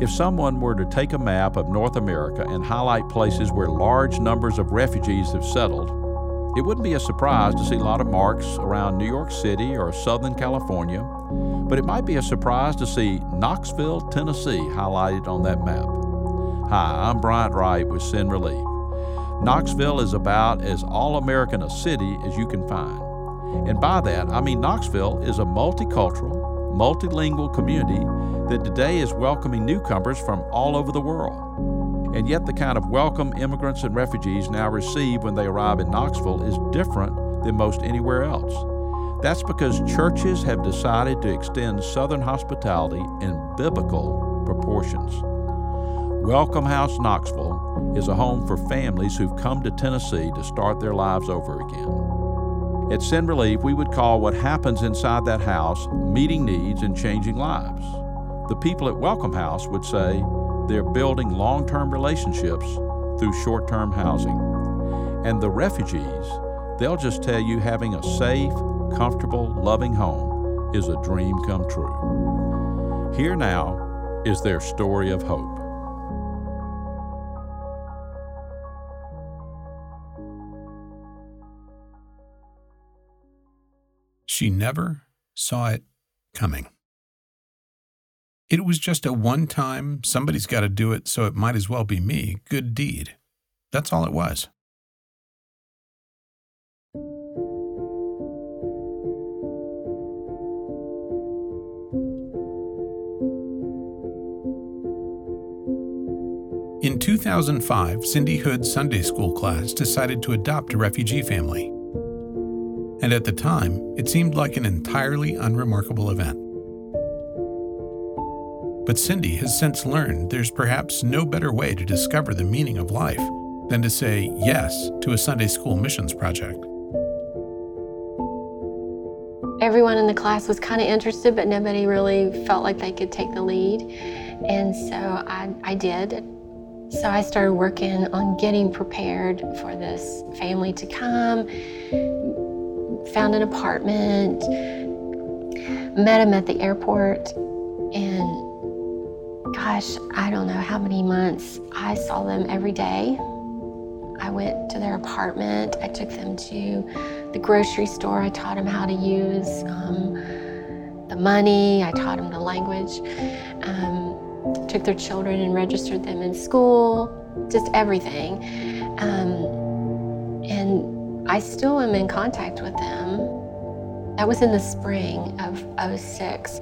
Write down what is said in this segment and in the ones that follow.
If someone were to take a map of North America and highlight places where large numbers of refugees have settled, it wouldn't be a surprise to see a lot of marks around New York City or Southern California, but it might be a surprise to see Knoxville, Tennessee highlighted on that map. Hi, I'm Bryant Wright with Send Relief. Knoxville is about as all American a city as you can find. And by that, I mean Knoxville is a multicultural, multilingual community that today is welcoming newcomers from all over the world. And yet, the kind of welcome immigrants and refugees now receive when they arrive in Knoxville is different than most anywhere else. That's because churches have decided to extend Southern hospitality in biblical proportions. Welcome House Knoxville is a home for families who've come to Tennessee to start their lives over again. At Send Relief, we would call what happens inside that house meeting needs and changing lives. The people at Welcome House would say they're building long term relationships through short term housing. And the refugees, they'll just tell you having a safe, comfortable, loving home is a dream come true. Here now is their story of hope. She never saw it coming. It was just a one time, somebody's got to do it, so it might as well be me, good deed. That's all it was. In 2005, Cindy Hood's Sunday school class decided to adopt a refugee family. And at the time, it seemed like an entirely unremarkable event. But Cindy has since learned there's perhaps no better way to discover the meaning of life than to say yes to a Sunday school missions project. Everyone in the class was kind of interested, but nobody really felt like they could take the lead. And so I, I did. So I started working on getting prepared for this family to come, found an apartment, met him at the airport, and gosh, I don't know how many months. I saw them every day. I went to their apartment. I took them to the grocery store. I taught them how to use um, the money. I taught them the language. Um, took their children and registered them in school. Just everything. Um, and I still am in contact with them. That was in the spring of 06.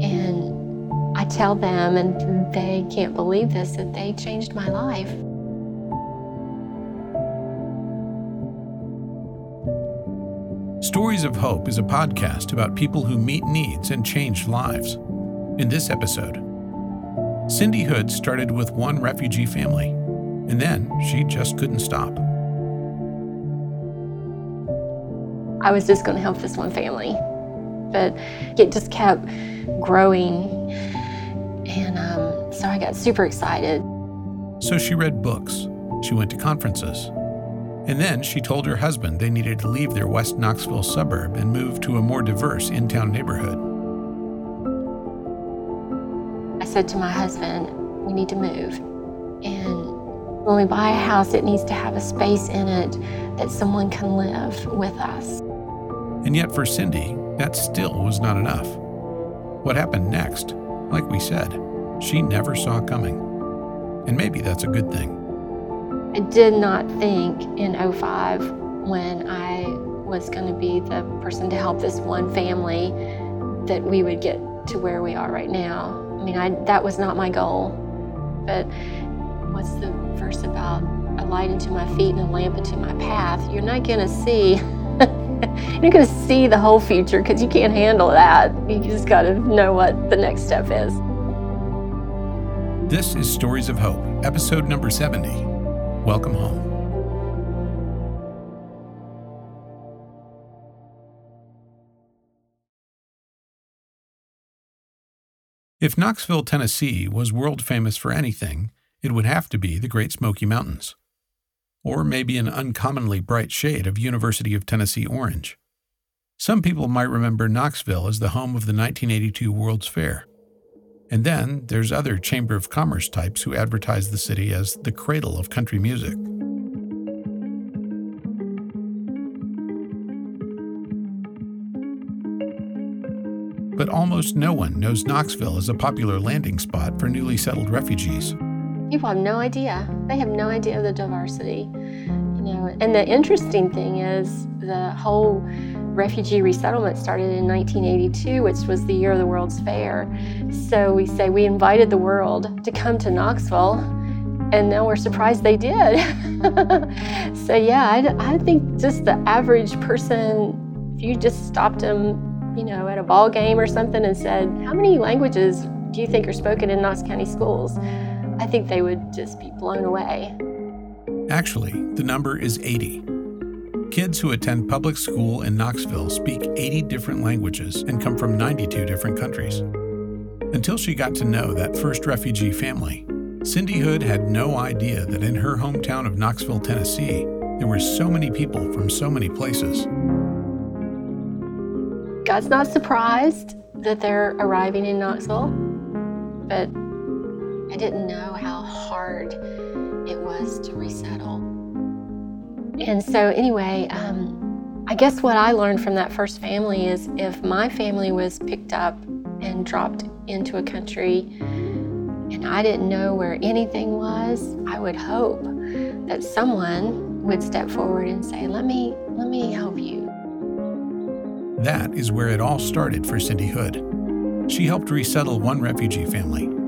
And I tell them, and they can't believe this, that they changed my life. Stories of Hope is a podcast about people who meet needs and change lives. In this episode, Cindy Hood started with one refugee family, and then she just couldn't stop. I was just going to help this one family, but it just kept growing and um, so I got super excited. So she read books, she went to conferences, and then she told her husband they needed to leave their West Knoxville suburb and move to a more diverse in town neighborhood. I said to my husband, We need to move. And when we buy a house, it needs to have a space in it that someone can live with us. And yet, for Cindy, that still was not enough. What happened next like we said, she never saw coming. And maybe that's a good thing. I did not think in 05 when I was going to be the person to help this one family that we would get to where we are right now. I mean, I, that was not my goal. But what's the verse about? A light into my feet and a lamp into my path. You're not going to see You're going to see the whole future because you can't handle that. You just got to know what the next step is. This is Stories of Hope, episode number 70. Welcome home. If Knoxville, Tennessee was world famous for anything, it would have to be the Great Smoky Mountains or maybe an uncommonly bright shade of University of Tennessee orange. Some people might remember Knoxville as the home of the 1982 World's Fair. And then there's other Chamber of Commerce types who advertise the city as the cradle of country music. But almost no one knows Knoxville as a popular landing spot for newly settled refugees. People have no idea. They have no idea of the diversity. You know, and the interesting thing is the whole refugee resettlement started in 1982, which was the year of the World's Fair. So we say we invited the world to come to Knoxville, and now we're surprised they did. so, yeah, I, I think just the average person, if you just stopped them, you know, at a ball game or something and said, How many languages do you think are spoken in Knox County schools? I think they would just be blown away. Actually, the number is 80. Kids who attend public school in Knoxville speak 80 different languages and come from 92 different countries. Until she got to know that first refugee family, Cindy Hood had no idea that in her hometown of Knoxville, Tennessee, there were so many people from so many places. God's not surprised that they're arriving in Knoxville, but I didn't know how hard it was to resettle. And so, anyway, um, I guess what I learned from that first family is if my family was picked up and dropped into a country and I didn't know where anything was, I would hope that someone would step forward and say, "Let me let me help you." That is where it all started for Cindy Hood. She helped resettle one refugee family.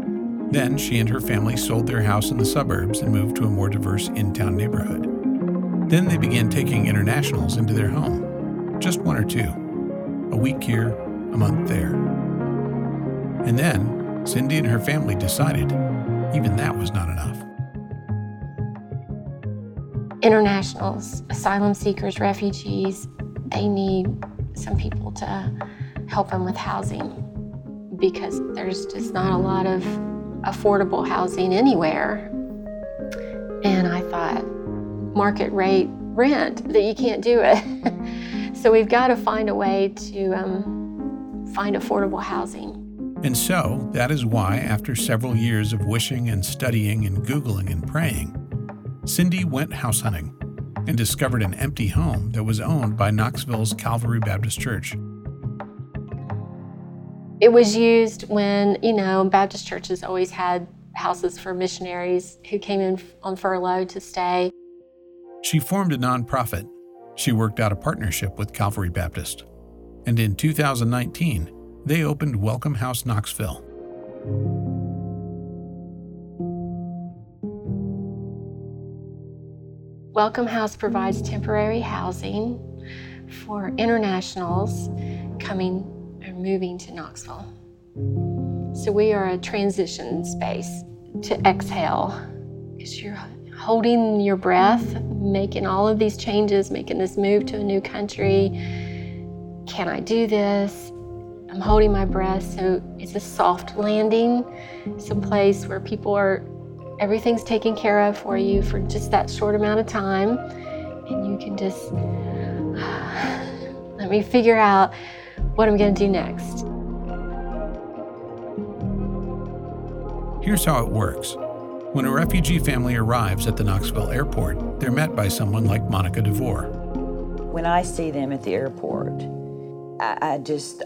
Then she and her family sold their house in the suburbs and moved to a more diverse in town neighborhood. Then they began taking internationals into their home, just one or two, a week here, a month there. And then Cindy and her family decided even that was not enough. Internationals, asylum seekers, refugees, they need some people to help them with housing because there's just not a lot of affordable housing anywhere. And I thought, market rate rent that you can't do it. so we've got to find a way to um, find affordable housing. And so that is why, after several years of wishing and studying and Googling and praying, Cindy went house hunting and discovered an empty home that was owned by Knoxville's Calvary Baptist Church. It was used when, you know, Baptist churches always had houses for missionaries who came in on furlough to stay. She formed a nonprofit. She worked out a partnership with Calvary Baptist. And in 2019, they opened Welcome House Knoxville. Welcome House provides temporary housing for internationals coming moving to Knoxville. So we are a transition space to exhale because you're holding your breath, making all of these changes, making this move to a new country. Can I do this? I'm holding my breath, so it's a soft landing. It's a place where people are, everything's taken care of for you for just that short amount of time. And you can just, let me figure out what I'm going to do next. Here's how it works when a refugee family arrives at the Knoxville airport, they're met by someone like Monica DeVore. When I see them at the airport, I, I just,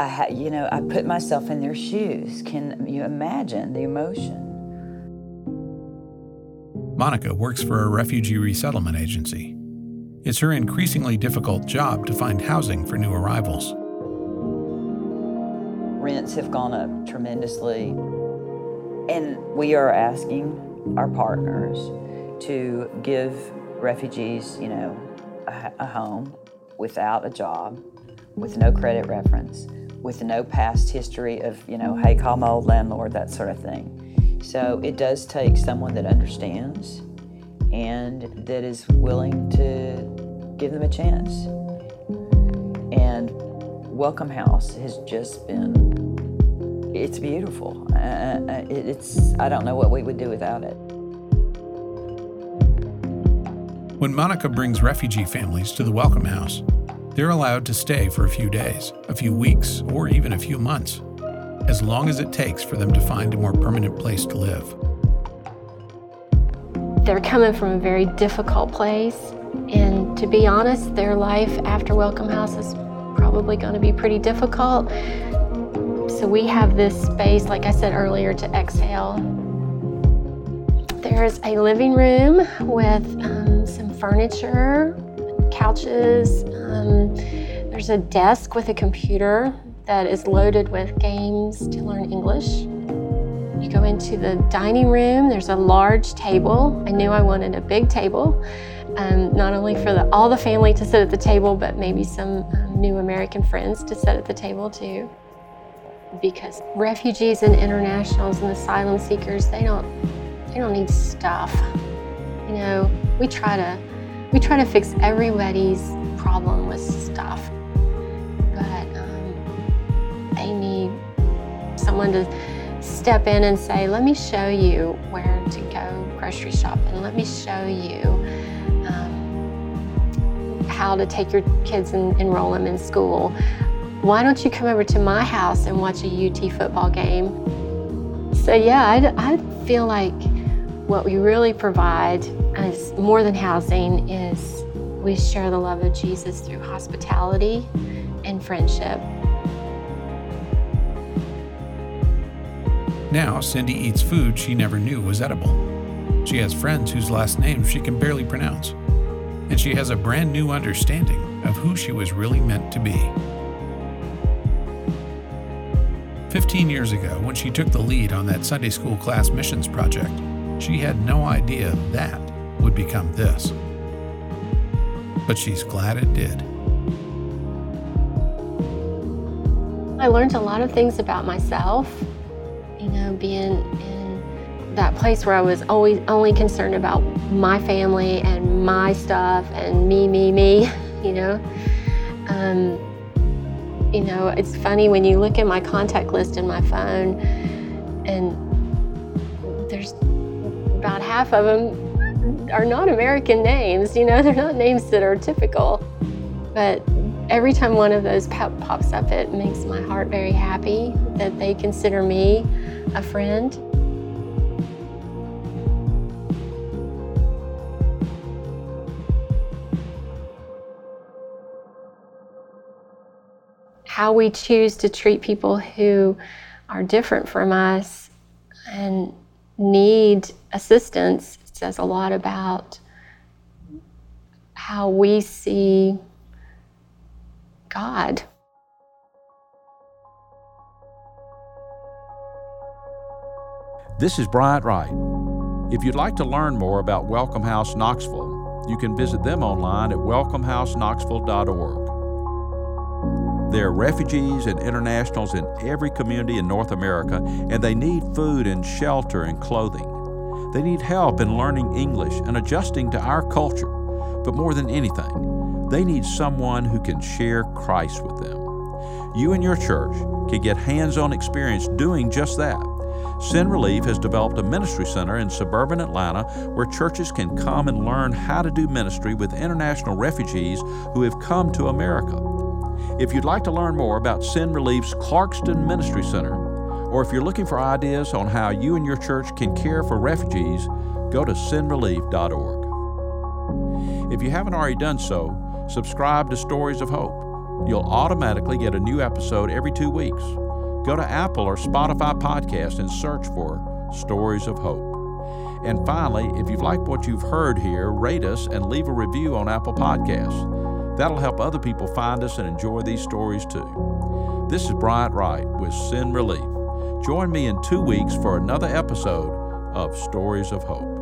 I ha, you know, I put myself in their shoes. Can you imagine the emotion? Monica works for a refugee resettlement agency. It's her increasingly difficult job to find housing for new arrivals. Rents have gone up tremendously. And we are asking our partners to give refugees, you know, a, a, home without a job, with no credit reference, with no past history of, you know, hey, call my old landlord, that sort of thing. So it does take someone that understands and that is willing to give them a chance. And Welcome House has just been it's beautiful. Uh, uh it's I don't know what we would do without it. When Monica brings refugee families to the Welcome House, they're allowed to stay for a few days, a few weeks, or even a few months. as long as it takes for them to find a more permanent place to live. They're coming from a very difficult place, and to be honest, their life after Welcome House is probably going to be pretty difficult. So we have this space, like I said earlier, to exhale. There's a living room with um, some furniture, couches. Um, there's a desk with a computer that is loaded with games to learn English. You go into the dining room, there's a large table. I knew I wanted a big table, um, not only for the, all the family to sit at the table, but maybe some um, new American friends to sit at the table too. Because refugees and internationals and asylum seekers, they don't, they don't need stuff. You know, we try to, we try to fix everybody's problem with stuff, but um, they need someone to step in and say, let me show you where to go grocery shopping. Let me show you um, how to take your kids and enroll them in school. Why don't you come over to my house and watch a UT football game? So, yeah, I, I feel like what we really provide as more than housing is we share the love of Jesus through hospitality and friendship. Now, Cindy eats food she never knew was edible. She has friends whose last names she can barely pronounce. And she has a brand new understanding of who she was really meant to be. 15 years ago, when she took the lead on that Sunday school class missions project, she had no idea that would become this. But she's glad it did. I learned a lot of things about myself you know, being in that place where I was always only concerned about my family and my stuff and me, me, me, you know. Um, you know, it's funny when you look at my contact list in my phone, and there's about half of them are not American names. You know, they're not names that are typical. But every time one of those pop- pops up, it makes my heart very happy that they consider me a friend. How we choose to treat people who are different from us and need assistance says a lot about how we see God. This is Bryant Wright. If you'd like to learn more about Welcome House Knoxville, you can visit them online at welcomehouse.knoxville.org. There are refugees and internationals in every community in North America, and they need food and shelter and clothing. They need help in learning English and adjusting to our culture. But more than anything, they need someone who can share Christ with them. You and your church can get hands on experience doing just that. Send Relief has developed a ministry center in suburban Atlanta where churches can come and learn how to do ministry with international refugees who have come to America. If you'd like to learn more about Send Relief's Clarkston Ministry Center, or if you're looking for ideas on how you and your church can care for refugees, go to sendrelief.org. If you haven't already done so, subscribe to Stories of Hope. You'll automatically get a new episode every two weeks go to Apple or Spotify podcast and search for Stories of Hope. And finally, if you've liked what you've heard here, rate us and leave a review on Apple Podcasts. That'll help other people find us and enjoy these stories too. This is Bryant Wright with Send Relief. Join me in two weeks for another episode of Stories of Hope.